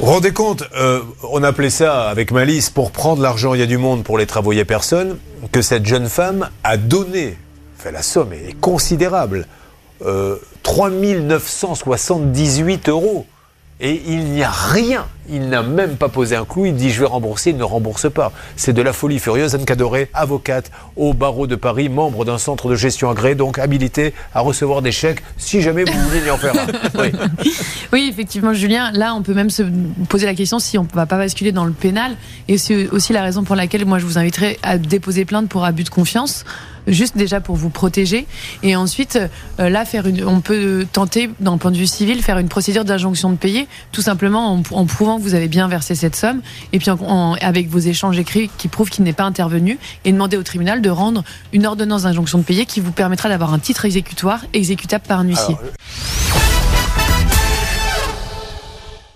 Rendez compte, euh, on appelait ça avec malice pour prendre l'argent, il y a du monde pour les travaux, il n'y a personne, que cette jeune femme a donné, enfin la somme est considérable, euh, 3978 euros. Et il n'y a rien. Il n'a même pas posé un clou. Il dit je vais rembourser. Il ne rembourse pas. C'est de la folie furieuse. Anne Cadoré, avocate au barreau de Paris, membre d'un centre de gestion agréé, donc habilité à recevoir des chèques si jamais vous voulez y en faire un. Oui. Effectivement, Julien. Là, on peut même se poser la question si on ne va pas basculer dans le pénal. Et c'est aussi la raison pour laquelle moi, je vous inviterai à déposer plainte pour abus de confiance. Juste déjà pour vous protéger. Et ensuite, euh, là, faire une, on peut tenter, d'un point de vue civil, faire une procédure d'injonction de payer, tout simplement en, prouvant vous avez bien versé cette somme, et puis avec vos échanges écrits qui prouvent qu'il n'est pas intervenu, et demander au tribunal de rendre une ordonnance d'injonction de payer qui vous permettra d'avoir un titre exécutoire exécutable par un huissier.